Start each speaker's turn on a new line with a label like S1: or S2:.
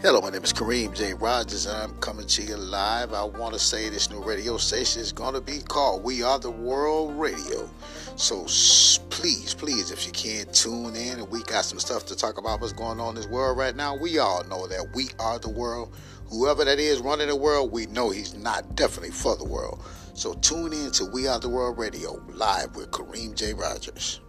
S1: Hello, my name is Kareem J. Rogers, and I'm coming to you live. I want to say this new radio station is going to be called We Are the World Radio. So please, please, if you can, tune in. And we got some stuff to talk about what's going on in this world right now. We all know that we are the world. Whoever that is running the world, we know he's not definitely for the world. So tune in to We Are the World Radio live with Kareem J. Rogers.